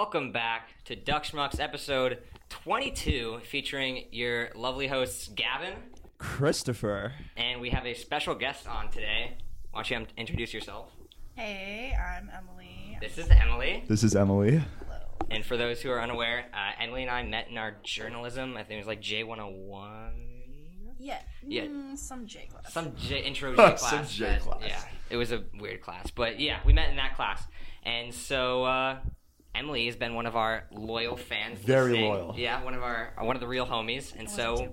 Welcome back to Duck Schmucks episode 22, featuring your lovely hosts Gavin, Christopher. and we have a special guest on today. Why don't you introduce yourself? Hey, I'm Emily. This is Emily, This is Emily. Hello. and for those who are unaware, uh, Emily and I met in our journalism. I think it was like J101, Yeah. Yeah. Mm, some J class. some J intro J class. Some J class. Yeah, it was a weird class, but yeah, we met in that class, and so uh, Emily has been one of our loyal fans. Very listening. loyal. Yeah, one of our one of the real homies, and so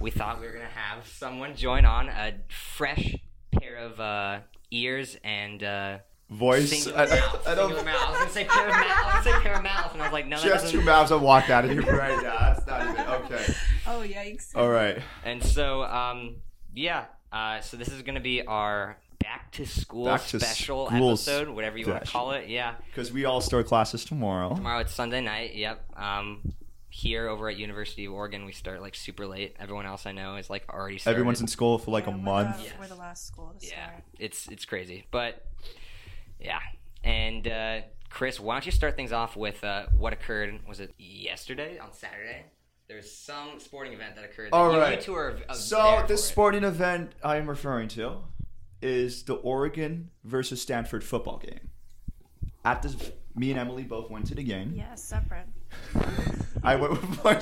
we thought we were gonna have someone join on a fresh pair of uh, ears and uh, Voice. singular I, mouth. I singular don't. mouth. I was gonna say pair of mouth. I was gonna say pair of mouth, and I was like, no, that She has two mouths. I walked out of here right now. That's not even okay. Oh, yikes. All right. And so, um, yeah. Uh, so this is gonna be our back to school Back to special school episode, whatever you want to call it. Yeah. Because we all start classes tomorrow. Tomorrow it's Sunday night. Yep. Um, here over at University of Oregon, we start like super late. Everyone else I know is like already. Started. Everyone's in school for like Yeah, a we're month. The, Yes. We're the last school to Yeah, start. it's it's crazy, but yeah. And uh, Chris, why don't you start things off with uh, what occurred? Was it yesterday on Saturday? There's some sporting event that occurred. that All you, right. You two are uh, So there this it. sporting event I am referring to is the Oregon versus Stanford football game. At this, me and Emily both went to the game. Yeah, separate. I went with my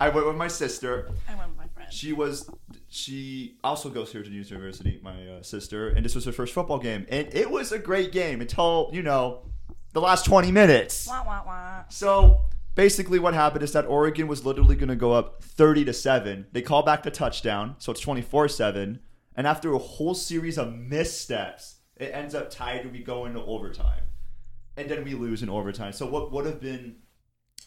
I went with my sister. I went with my friend. She was she also goes here to the university, my uh, sister, and this was her first football game, and it was a great game until you know the last twenty minutes. Wah, wah, wah. So basically, what happened is that Oregon was literally going to go up thirty to seven. They call back the touchdown, so it's twenty four seven, and after a whole series of missteps, it ends up tied, and we go into overtime, and then we lose in overtime. So what would have been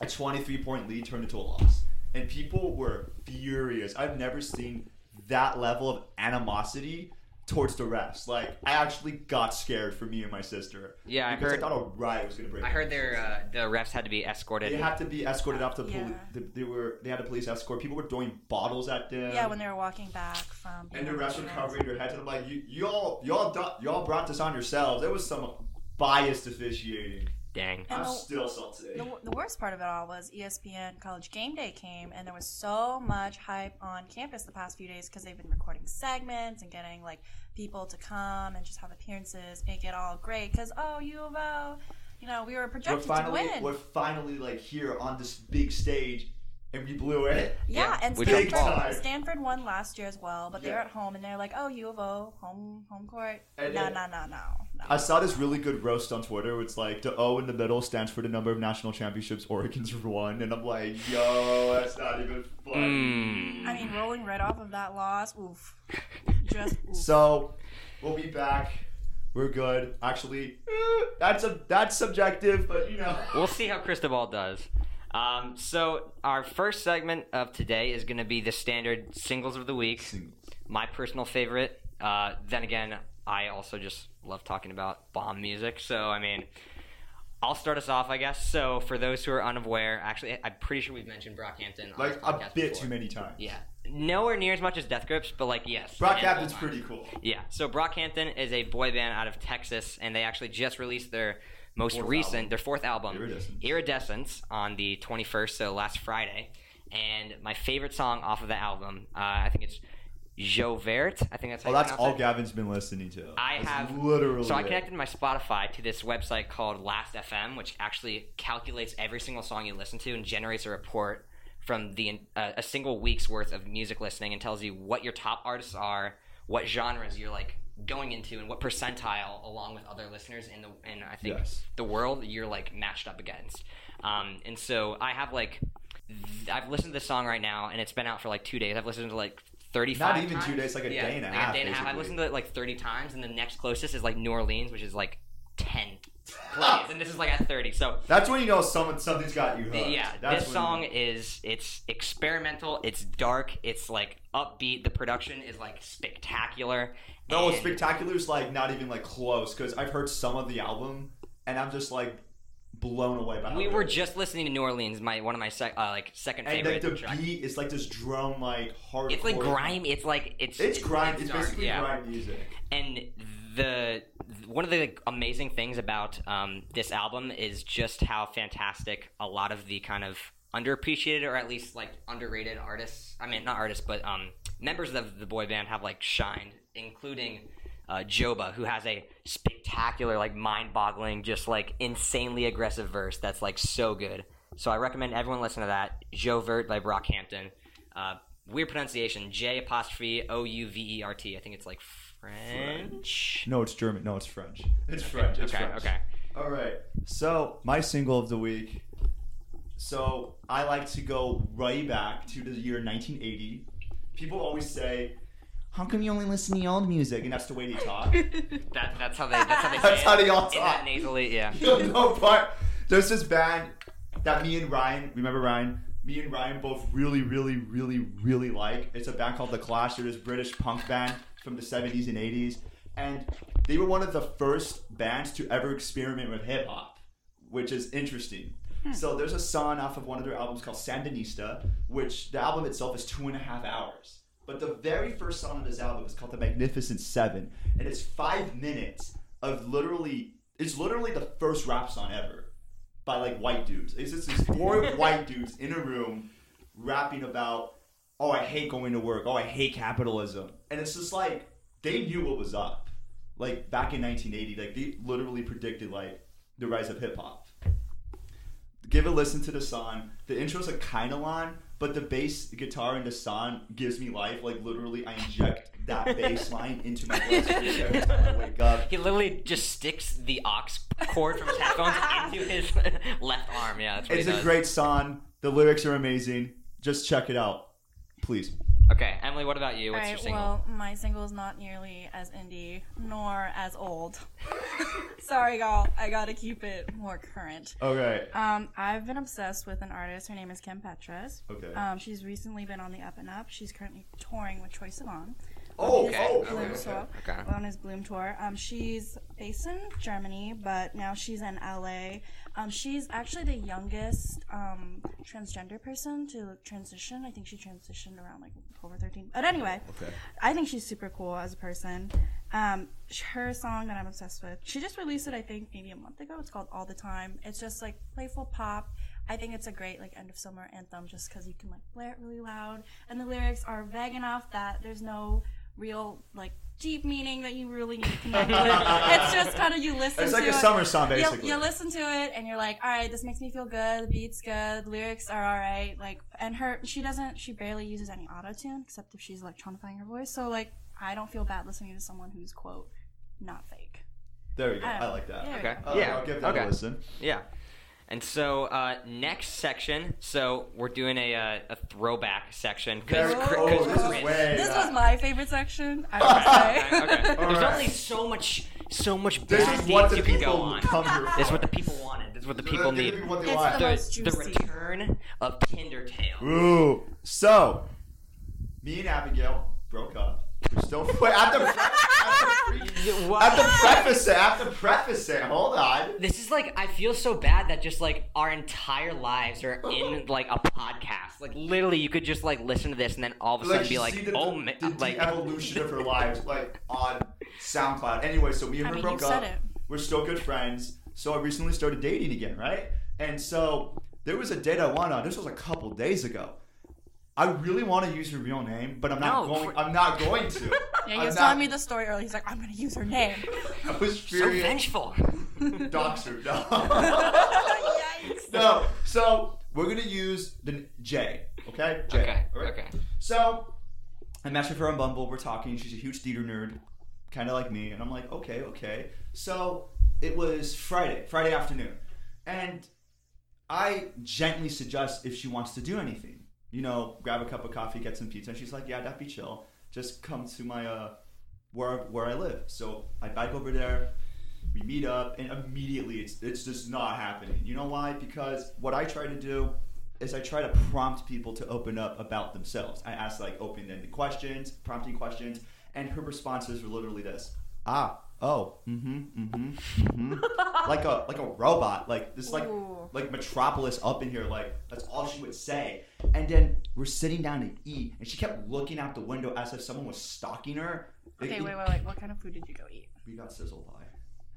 a 23 point lead turned into a loss. And people were furious. I've never seen that level of animosity towards the refs. Like, I actually got scared for me and my sister. Yeah, I because heard- I thought a riot was going to break I out. heard their uh, the refs had to be escorted. They had to be escorted out to Yeah. police. They, they were. They had a police escort. People were throwing bottles at them. Yeah, when they were walking back from. and the refs were games. covering their heads. And I'm like, you, y'all, y'all, y'all brought this on yourselves. There was some biased officiating. Dang. And I'm the- still salty. The, the worst part of it all was ESPN College Game Day came, and there was so much hype on campus the past few days because they've been recording segments and getting like people to come and just have appearances, make it all great. Because oh, U of O, you know, we were we're finally to win. we're finally like here on this big stage and we blew it. yeah, Yeah, and we dropped the ball. Stanford, Stanford won last year as well, but they Yeah. were at home and they're like, oh, U of O, home home court. And No, then- no, no, no, no. I saw this really good roast on Twitter. It's like the O in the middle stands for the number of national championships Oregon's won, and I'm like, yo, that's not even funny. Mm. I mean, rolling right off of that loss, oof. Just. So we'll be back. We're good. Actually, eh, that's a that's subjective, but you know. We'll see how Cristobal does. Um, so our first segment of today is going to be the standard singles of the week. My personal favorite. Uh, then again, I also just love talking about bomb music. So I mean, I'll start us off, I guess. So for those who are unaware, actually, I'm pretty sure we've mentioned Brockhampton on Like this a bit before. too many times. Yeah, nowhere near as much as Death Grips, but like yes. Brockhampton's pretty cool. Yeah. So Brockhampton is a boy band out of Texas, and they actually just released their most Fourth recent, album. their fourth album, Iridescence. Iridescence, on the 21st, so last Friday. And my favorite song off of the album, uh, I think it's J'ouvert. I think that's how Oh, that's all it. Gavin's been listening to. I That's have literally. So I it. connected my Spotify to this website called Last FM, which actually calculates every single song you listen to and generates a report from the uh, a single week's worth of music listening and tells you what your top artists are, what genres you're like going into, and what percentile along with other listeners in the in I think Yes. the world you're like matched up against. Um, and so I have like th- I've listened to this song right now, and it's been out for like two days. I've listened to like. 35 Not even two days, like a Yeah, day and a like half, A day and a half. I've listened to it like 30 times, and the next closest is like New Orleans, which is like 10 plays, and this is like at 30. So That's when you know someone something's got you hooked. yeah, That's this song you know. is it's experimental, it's dark, it's like upbeat. The production is like spectacular. No, and- is like not even like close because I've heard some of the album and I'm just like, blown away by. How We were just listening to New Orleans, my one of my sec, uh, like second and favorite. like the track. beat is like this drum like hard. It's like grime. It's like it's It's grime. It's dark, basically yeah. grime music. and the one of the amazing things about um, this album is just how fantastic a lot of the kind of underappreciated or at least like underrated artists i mean not artists but um, members of the boy band have like shined including uh, joba who has a spectacular like mind-boggling just like insanely aggressive verse that's like so good. So i recommend everyone listen to that. J'ouvert by brockhampton. Uh, weird pronunciation j apostrophe o-u-v-e-r-t i think it's like French. No, it's German. No, it's French. It's French. It's okay, French. okay. All right. So my single of the week. So I like to go right back to the year 1980. People always say, "How come you only listen to old music?" And that's the way they talk. That, that's how they. That's how they. Talk. That's how they all talk. In that nasally, yeah. no, no, but there's this band that me and Ryan, remember Ryan? Me and Ryan both really, really, really, really like. It's a band called The Clash. They're this British punk band from the 70s and 80s. And they were one of the first bands to ever experiment with hip hop, which is interesting. Hmm. So there's a song off of one of their albums called Sandinista, which the album itself is two and a half hours. But the very first song on this album is called The Magnificent Seven, and it's five minutes of literally, it's literally the first rap song ever by like white dudes. It's just these four white dudes in a room rapping about, oh, I hate going to work, oh, I hate capitalism, and it's just like they knew what was up. Like back in 1980, like they literally predicted like the rise of hip hop give a listen to the song. The intro's a kind of long, but the bass guitar in the song gives me life. Like literally, I inject that bass line into my bloodstream every time I wake up. He literally just sticks the aux cord from his headphones into his left arm. Yeah, It's a does. great song. The lyrics are amazing. Just check it out, please. Okay, Emily, what about you? What's your Alright, single? well, my single is not nearly as indie nor as old. Sorry, y'all. I gotta keep it more current. Okay. Um, I've been obsessed with an artist. Her name is Kim Petras. Okay. Um, she's recently been on the up and up. She's currently touring with Troye Sivan. Oh, okay. oh, Bloom okay. tour. Okay. On his Bloom tour. Um, she's based in Germany, but now she's in LA. Um, she's actually the youngest um, transgender person to transition. I think she transitioned around like 12 or 13. But anyway, Okay. I think she's super cool as a person. Um, her song that I'm obsessed with, she just released it, I think, maybe a month ago. It's called All the Time. It's just like playful pop. I think it's a great like end of summer anthem just because you can like play it really loud, and the lyrics are vague enough that there's no real like deep meaning that you really need to connect with. it's just kind of you listen It's to like a it. summer song, basically. you listen to it and you're like, all right, this makes me feel good. The beat's good. The lyrics are all right. Like, and her, she doesn't, she barely uses any auto tune except if she's electronifying her voice. So like, I don't feel bad listening to someone who's quote not fake. There you go. I I like that. Okay. Uh, yeah. I'll give that okay. a listen. Yeah. And so uh, next section, so we're doing a, uh, a throwback section because Very- oh, this is way This back. was my favorite section. I would say. okay. All There's right. only so much, so much This bad is what things the you can go people on. come here for. This is what the people wanted. This is what the people need. what It's the The, the return of Tinder Tale. Ooh. So, me and Abigail broke up. We're still. Wait, I have to, pre- I have to, pre- I have to preface it. I have to preface it. Hold on. This is like I feel so bad that just like our entire lives are in like a podcast. Like literally, you could just like listen to this and then all of a sudden Like, be like, the, oh, the, man, the like evolution of her lives, like on SoundCloud. Anyway, so me and I mean, broke you up. it. We're still good friends. So I recently started dating again, right? And so there was a date I went on. This was a couple days ago. I really want to use her real name, but I'm not No, going. I'm not going to. Yeah, he I'm was not- telling me the story earlier. He's like, I'm gonna use her name. I was so furious. vengeful. Dox her. No. Yikes. no. So we're gonna use the J. Okay. J. Okay. All right? Okay. So I matched with her on Bumble. We're talking. She's a huge theater nerd, kind of like me. And I'm like, okay, okay. So it was Friday, Friday afternoon, and I gently suggest if she wants to do anything, you know, grab a cup of coffee, get some pizza. And she's like, yeah, that'd be chill. Just come to my uh, where where I live. So I bike over there. We meet up, and immediately it's it's just not happening. You know why? Because what I try to do is I try to prompt people to open up about themselves. I ask like open-ended questions, prompting questions, and her responses were literally this: ah, oh, mm-hmm, mm-hmm, mm-hmm. like a like a robot. Like this, like Ooh. like Metropolis up in here. Like that's all she would say. And then we're sitting down to eat, and she kept looking out the window as if someone was stalking her. Okay, it- wait, wait, wait. What kind of food did you go eat? We got sizzle pie.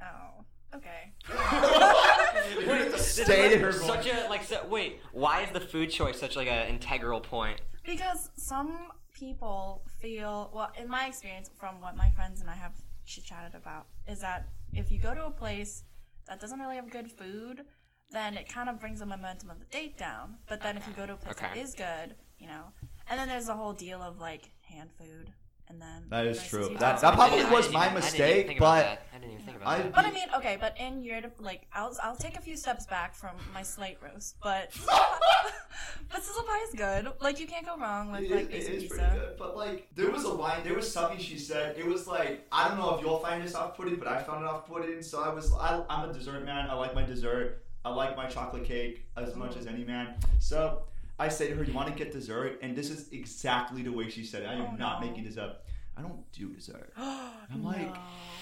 Oh, okay. Wait, Stayed in her such a like. So, wait, why is the food choice such like an integral point? Because some people feel, well, in my experience, from what my friends and I have chit chatted about, is that if you go to a place that doesn't really have good food, then it kind of brings the momentum of the date down. But then if you go to a place that Okay. is good, you know, and then there's the whole deal of like hand food, and then That is true. you That- that probably I was my didn't even- I didn't even mistake, think about but that. I didn't even think about I- that. But I mean, okay, but in your like, I'll I'll take a few steps back from my slate roast, but but sizzle pie is good. Like you can't go wrong with it, like basic pizza. Pretty good. But like, there was a line. There was something she said. It was like, I don't know if you'll find this off-putting, but I found it off-putting. So I was, I, I'm a dessert man. I like my dessert. I like my chocolate cake as mm-hmm. much as any man. So I say to her, "You want to get dessert?" And this is exactly the way she said it. I am Oh, not no. making this up. I don't do dessert. I'm No. like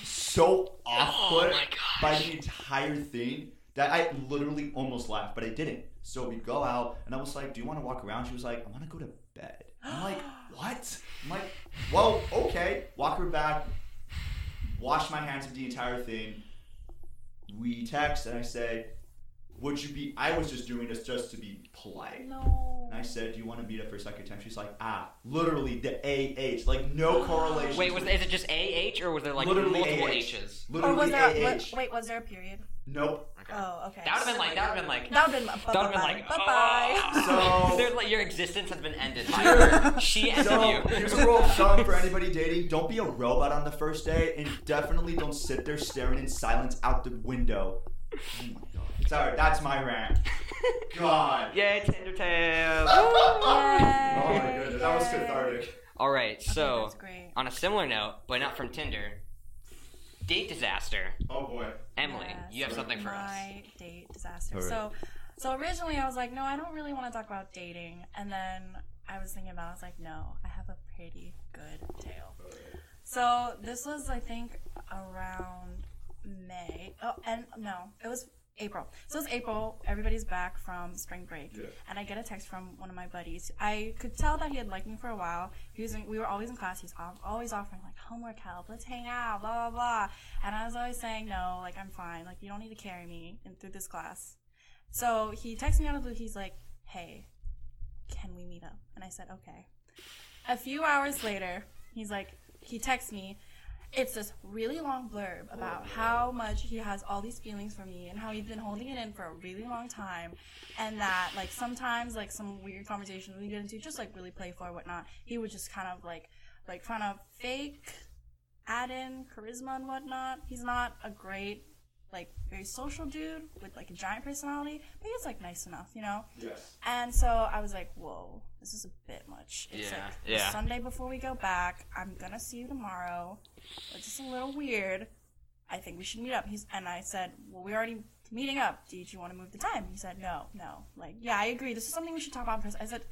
so off-put Oh by the entire thing that I literally almost laughed, but I didn't. So we go out, and I was like, "Do you want to walk around?" She was like, "I want to go to bed." I'm like, "What?" I'm like, "Well, okay." Walk her back, wash my hands of the entire thing. We text, and I say, "Would you be?" I was just doing this just to be polite. no. And I said, "Do you want to meet up for a second time?" She's like, "Ah, literally the A H, like no correlation." Wait, was is it just AH or was there like Literally multiple AH. H's? Or literally was there? AH? What, wait, was there a period? Nope. Okay. Oh, okay. That would have been like that would have been like That would have been. that would have been like bye bye. oh. So- There's like your existence has been ended. by her. she ended So you. here's a rule of thumb for anybody dating: don't be a robot on the first day, and definitely don't sit there staring in silence out the window. Oh my god! Sorry, that's my rant. God. Oh Yay, Tinder tale. Oh my goodness, that was cathartic. All right, so that's great. on a similar note, but not from Tinder, date disaster. Oh boy. Emily, Yes, you have something for us. my date disaster. All right. So, so originally I was like, no, I don't really want to talk about dating, and then I was thinking about, it, I was like, no, I have a pretty good tale. So this was, I think, around May. Oh, and no, it was April. So it's April. Everybody's back from spring break, Yeah. and I get a text from one of my buddies. I could tell that he had liked me for a while. He was in, we were always in class. He's al- always offering like homework help. Let's hang out. Blah blah blah. And I was always saying no, like I'm fine. Like you don't need to carry me in, through this class. So he texts me out of the blue. He's like, "Hey, can we meet up?" And I said, "Okay." A few hours later, he's like, he texts me. It's this really long blurb about oh, how much he has all these feelings for me and how he's been holding it in for a really long time, and that like sometimes like some weird conversations we get into, just like really playful or whatnot, he would just kind of like like kind of fake add in charisma and whatnot. He's not a great like very social dude with like a giant personality, but he's like nice enough, you know. Yes. And so I was like, whoa, this is a bit much. It's Yeah, like yeah. Sunday before we go back. I'm gonna see you tomorrow. It's just a little weird. I think we should meet up. He's and I said, well, we're already meeting up. Did you want to move the time? He said, no, no. Like, yeah, I agree. This is something we should talk about in person. I said,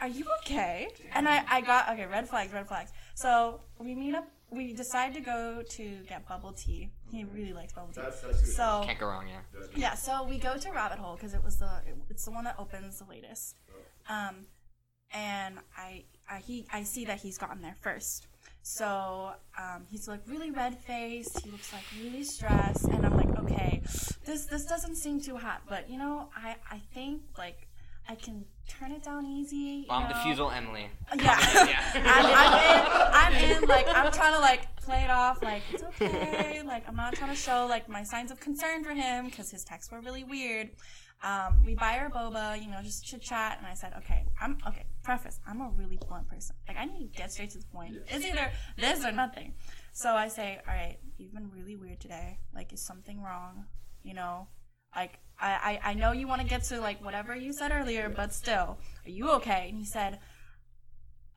are you okay? And I, I got okay. Red flags, red flags. So we meet up. We decide to go to get bubble tea. He really likes bubble tea. That's that's. So Can't go wrong, yeah. yeah, so we go to Rabbit Hole because it was the it's the one that opens the latest. Um, and I I he I see that he's gotten there first. So um, he's like really red faced. He looks like really stressed, and I'm like, okay, this this doesn't seem too hot, but you know, I I think like I can turn it down easy. Bomb know? defusal, Emily. Yeah, Yeah. I'm, I'm in. I'm in. Like I'm trying to like play it off. Like it's okay. Like I'm not trying to show like my signs of concern for him because his texts were really weird. Um, we buy our boba, you know, just chit chat, and I said, okay, I'm okay. Preface: I'm a really blunt person. Like I need to get straight to the point. It's either this or nothing. So I say, all right, you've been really weird today. Like, is something wrong? You know, like I, I, I know you want to get to like whatever you said earlier, but still, are you okay? And he said,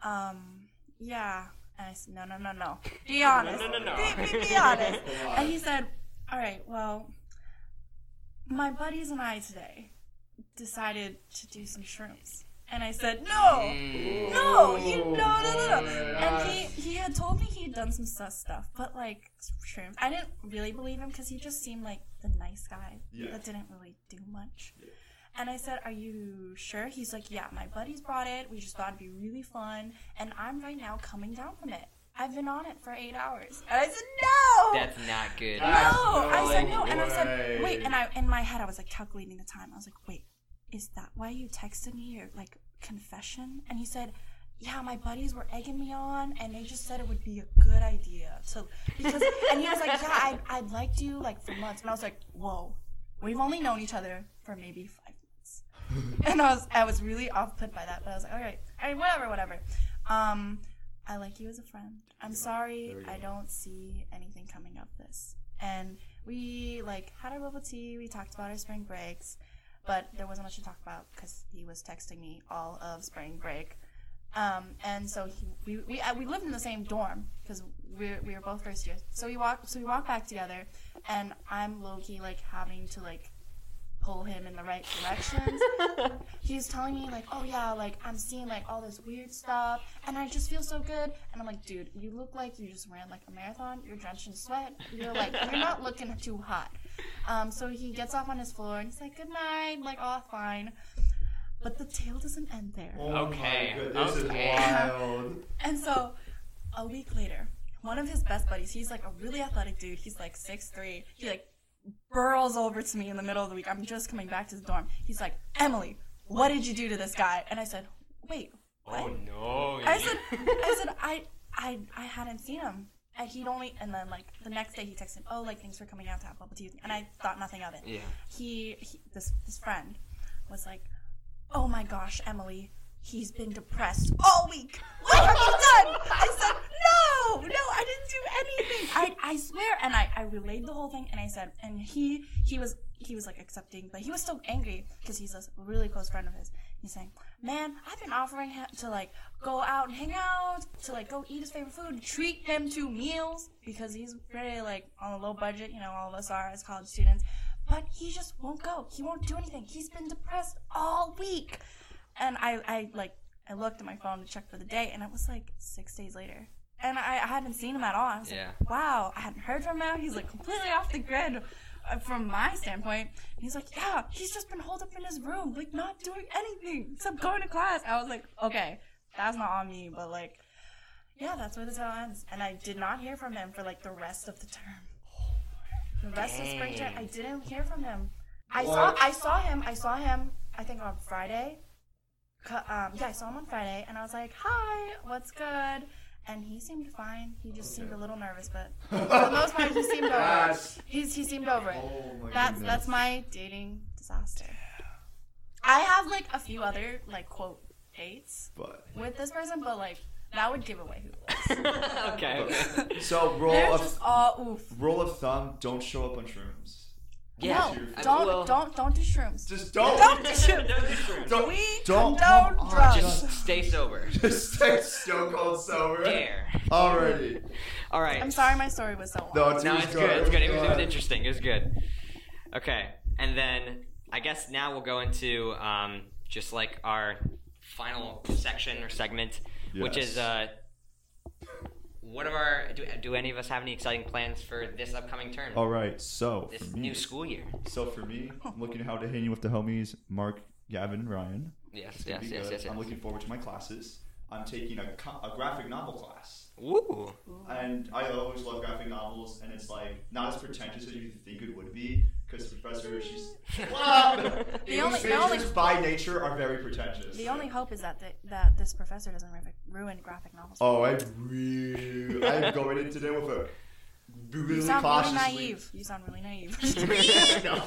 um, yeah. And I said, no, no, no, no. Be honest. no, no, no. Be, be, be honest. And he said, all right, well, my buddies and I today decided to do some shrooms. And I said, no, Mm. no, you no, no, no, no. Oh, And he he had told me he'd done some sus stuff, but like shrooms. I didn't really believe him because he just seemed like the nice guy Yeah. that didn't really do much. And I said, "Are you sure?" He's like, "Yeah, my buddies brought it. We just thought it'd be really fun, and I'm right now coming down from it. I've been on it for eight hours." And I said, "No." That's not good. no, That's I said no no, and I said, wait, and I in my head I was like calculating the time. I was like, wait, is that why you texted me your like confession? And he said, yeah, my buddies were egging me on, and they just said it would be a good idea to because. And he was like, yeah, I I'd liked you like for months, and I was like, whoa, we've only known each other for maybe five months, and I was I was really off put by that, but I was like, all right, all right, whatever, whatever. Um, I like you as a friend. I'm sorry, There we go. I don't see anything coming of this. And we like had our bubble tea. We talked about our spring breaks, but there wasn't much to talk about because he was texting me all of spring break. Um, and so he, we we uh, we lived in the same dorm because we we were both first years. So we walked so we walked back together, and I'm low key like having to like pull him in the right directions. He's telling me like, oh yeah, like I'm seeing like all this weird stuff, and I just feel so good. And I'm like, dude, you look like you just ran like a marathon. You're drenched in sweat. You're like, you're not looking too hot. Um, so he gets off on his floor and he's like, good night, like, oh, fine. But the tale doesn't end there. Oh Okay, my god, this okay. is wild. And so, a week later, one of his best buddies, he's like a really athletic dude. He's like six three. He like burls over to me in the middle of the week. I'm just coming back to the dorm. He's like, Emily, what did you do to this guy? And I said, wait, what? Oh no. I said, I said, I, I, I hadn't seen him. And he'd only, and then like the next day he texted, him, oh, like thanks for coming out to have bubble tea. with me." And I thought nothing of it. Yeah. He, he this, this friend was like, oh my gosh, Emily, he's been depressed all week. What have you done? I said, no, no, I didn't do anything. I, I swear. And I, I relayed the whole thing and I said, and he, he was, he was like accepting, but he was still angry because he's a really close friend of his. He's saying, man, I've been offering him to like go out and hang out, to like go eat his favorite food, treat him to meals because he's very like on a low budget, you know, all of us are as college students. But he just won't go. He won't do anything. He's been depressed all week. And I, I like, I looked at my phone to check for the day, and it was like six days later. And I, I hadn't seen him at all. I was Yeah. like, wow, I hadn't heard from him. He's like completely off the grid from my standpoint. He's like, yeah, he's just been holed up in his room, like not doing anything except going to class. I was like, okay, that's not on me, but like, yeah, that's where the tale ends. And I did not hear from him for like the rest of the term. The rest of spring term, I didn't hear from him. I saw, I saw him, I saw him, I think on Friday. Um, yeah, I saw him on Friday, and I was like, "Hi, what's good?" And he seemed fine. He just seemed a little nervous, but for the most part, he seemed over it. He's he seemed over it. Oh That's goodness. that's my dating disaster. I have like a few other like quote dates But with this person, but like that would give away who it was. okay. okay. so rule They're of just all oof. rule of thumb: don't show up on shrooms. Yeah. no, I- don't well- don't don't do shrooms. Just don't. Don't do shrooms. Don't do shrooms. Don't. We don't condone come on, drugs. Just stay sober. Just stay stone cold sober. Dare. Already. All right. I'm sorry, my story was so long. No, it's, No, it's good. It's good. It was, it was interesting. It was good. Okay, and then I guess now we'll go into um, just like our final section or segment, which is uh, what are our do, do any of us have any exciting plans for this upcoming term? All right. So this me, new school year. so for me, I'm looking at how to hang with the homies Mark, Gavin, and Ryan. Yes, yes, yes, yes, yes. I'm looking forward to my classes. I'm taking a, a graphic novel class. Woo! And I always love graphic novels, and it's like not as pretentious as you think it would be, because the professor, she's Wow! The English only- the majors only- by nature are very pretentious. The only hope is that the, that this professor doesn't ru- ruin graphic novels. Oh, I really, I'm going in today with a really you sound cautiously. really naive. You sound really naive. No.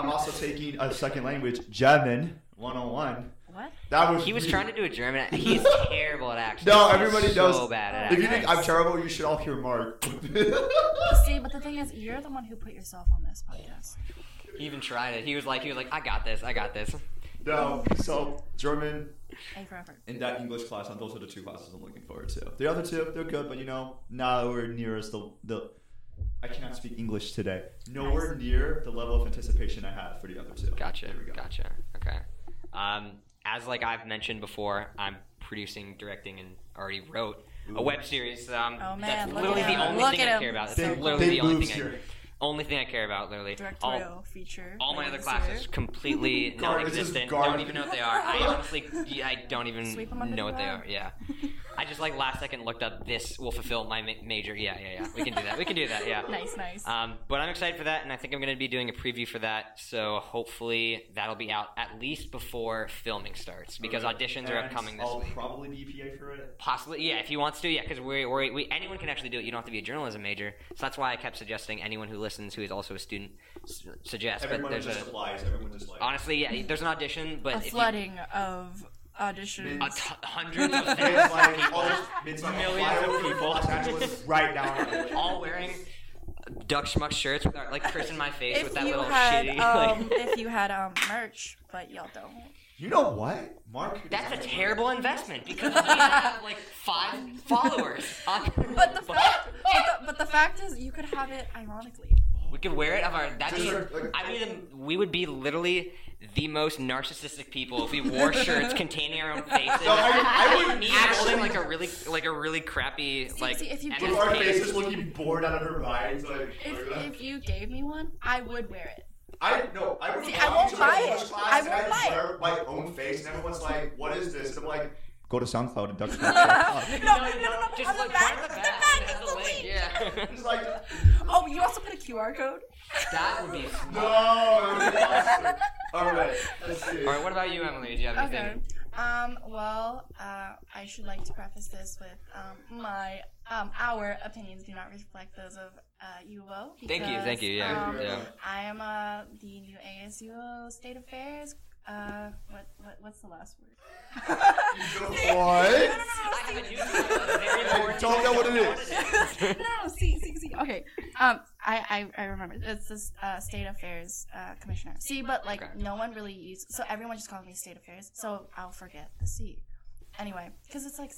I'm also taking a second language, German 101. What? That was He was really- trying to do a German. He's terrible at acting. No, He's everybody so knows. bad at If you accents. think I'm terrible, you should all hear Mark. See, but the thing is, you're the one who put yourself on this podcast. He even tried it. He was like, he was like, I got this. I got this. no, so German A for effort. and that English class, and those are the two classes I'm looking forward to. The other two, they're good, but you know, nowhere near as the the. I cannot speak English today. Nowhere near the level of anticipation I have for the other two. Gotcha. There we go. Gotcha. Okay. Um, as like I've mentioned before, I'm producing, directing, and already wrote a web series. Um, Oh, man, that's literally the only Look thing I care about. That's Big- literally big the only moves thing. I, only thing I care about, literally. Directorial All, feature. all my other classes year. completely Gar- this is non-existent. garbage. Don't even know what they are. I honestly, I don't even Sweep 'em under know the what they are. Yeah, I just like last second looked up. This will fulfill my ma- major. Yeah, yeah, yeah. We can do that. We can do that. Yeah. Nice, nice. Um, but I'm excited for that, and I think I'm going to be doing a preview for that. So hopefully that'll be out at least before filming starts because auditions are upcoming this I'll week. probably be PA for it. Possibly, yeah. If he wants to, yeah, because we, we, we anyone can actually do it. You don't have to be a journalism major. So that's why I kept suggesting anyone who listens who is also a student s- suggest. Everyone but there's just a applies. Everyone just like. honestly, yeah, there's an audition, but a if you, flooding of auditions. a t- hundreds of It's like all this, it's like Millions of people. Los Angeles, right down. all wearing duck schmuck shirts with our, like Chris in my face if with that you little had, shitty. um, like, if you had um merch, but y'all don't. You know what, Mark? That's a terrible investment because we have like five followers. But the fact, but the, but the fact is, you could have it ironically. We could wear it of our. That'd be. like- like- I mean, we would be literally the most narcissistic people if we wore shirts containing our own faces. No, I- I would and me actually- holding like a really, like a really crappy, See- like. see, if you MS With our Paint. faces looking bored out of our minds, like. If, if you gave me one, I would wear it. I no, I would See, walk I won't buy it. I won't I'd buy it. my own face, and everyone's like, "What is this?" And I'm like, "Go to SoundCloud and Duck no, no, no, no, no, Just on the like back, part of the the back, back, is the link. link. Yeah. It's like, Oh, you also put a QR code. that would be. no. awesome. All right, let's see. All right. What about you, Emily? Do you have anything? Okay. anything? Um. Well, uh, I should like to preface this with um my um our opinions do not reflect those of uh UO. Thank you, thank you, yeah, um, yeah. I am uh the new ASUO State Affairs. Uh, what what what's the last word? What? No, no, no, no, I have a see- new very important. don't know what it is. no, no, no, see, see, see. Okay. Um, I, I, I remember. It's this uh, state affairs uh, commissioner. See, but like Okay. no one really uses. So everyone just calls me state affairs. So I'll forget the C. Anyway, because it's like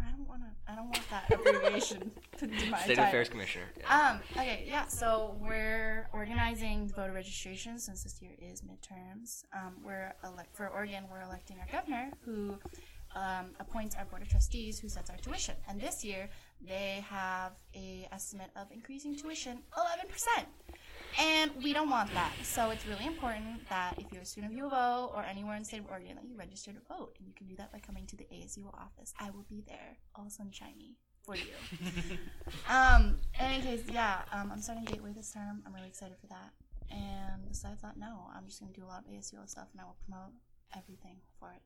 I don't want to. I don't want that abbreviation to my State title. Affairs Commissioner. Yeah. Um. Okay. Yeah. So we're organizing the voter registration since this year is midterms. Um. We're elect for Oregon. We're electing our governor, who um, appoints our board of trustees, who sets our tuition. And this year they have a estimate of increasing tuition eleven percent. And we don't want that. So it's really important that if you're a student of U of O or anywhere in the state of Oregon, that you register to vote. And you can do that by coming to the ASU office. I will be there, all sunshiny, for you. Um, in any case, yeah, um, I'm starting Gateway this term. I'm really excited for that. And besides that, no, I'm just gonna do a lot of ASUO stuff, and I will promote everything for it.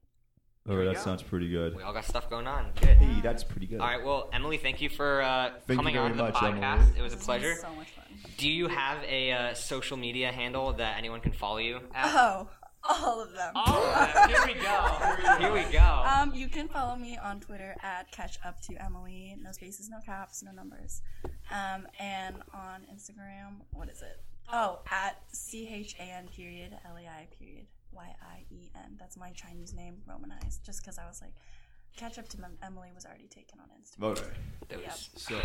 Oh, we that go. sounds pretty good. We all got stuff going on. Good. Hey, that's pretty good. All right. Well, Emily, thank you for uh, you coming very on the much, podcast. Emily. It was a This pleasure. so much fun. Do you have a uh, social media handle that anyone can follow you at? Oh, all of them. All of them. Here we go. Here we go. Um, you can follow me on Twitter at catch up to Emily. No spaces, no caps, no numbers. Um, and on Instagram, what is it? Oh, at C H A N period L A I period Y I E N. That's my Chinese name romanized. Just because I was like, catch up to Mem- Emily was already taken on Instagram. Okay. That was- So,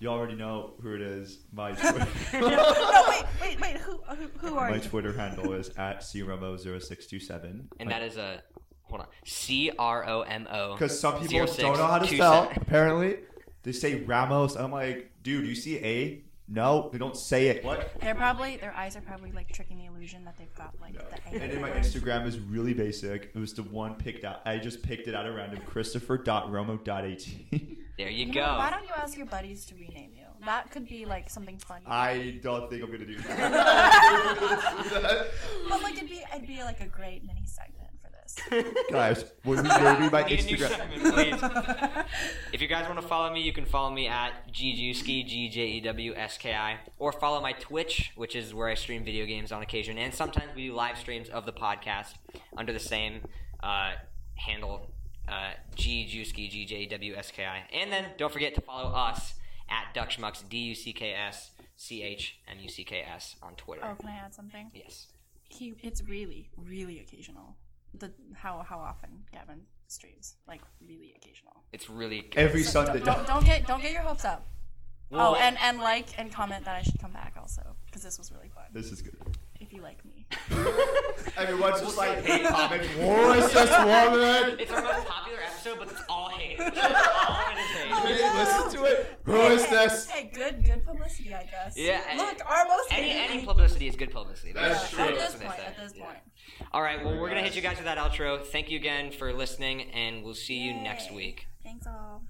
you already know who it is. My Twitter, no, wait, wait, wait. Who, who, who are my you? Twitter handle is at cromo0627. and that is a hold on. C R O M O. Because some people Zero six don't know how to two spell. seven. Apparently, they say Ramos. I'm like, dude, you see A? No, they don't say it. What? They're probably their eyes are probably like tricking the illusion that they've got like the A. And then my Instagram is really basic. It was the one picked out. I just picked it out at random. Christopher.romo.at. There you You go. know, why don't you ask your buddies to rename you? That could be like something fun. I don't think I'm gonna do that. But like it'd be it'd be like a great mini segment for this. Guys, would we maybe my Need a new Instagram? segment, please. if you guys want to follow me, you can follow me at gjewski, G J E W S K I, or follow my Twitch, which is where I stream video games on occasion, and sometimes we do live streams of the podcast under the same uh, handle, uh, G Jewski, G J E W S K I, and then don't forget to follow us at Duckschmucks, D U C K S C H M U C K S on Twitter. oh, can I add something? Yes. He it's really really occasional. The how how often Gavin streams like really occasional. It's really Every So Sunday. don't, don't, don't get don't get your hopes up. Well, oh, and and like and comment that I should come back also because this was really fun. This is good. If you like me. Everyone's just like hate comics. Who is this woman? It's our most popular episode, but it's all hate. It's all it is hate. Hey, Listen oh, to it. Who Hey, is this? Hey, good, good publicity, I guess. Yeah, Look, our most Any any publicity is good publicity. That's Yeah, true. At this what point, they at this Yeah. Point. All right, well, we're gonna hit you guys with that outro. Thank you again for listening, and we'll see you next week. Thanks all.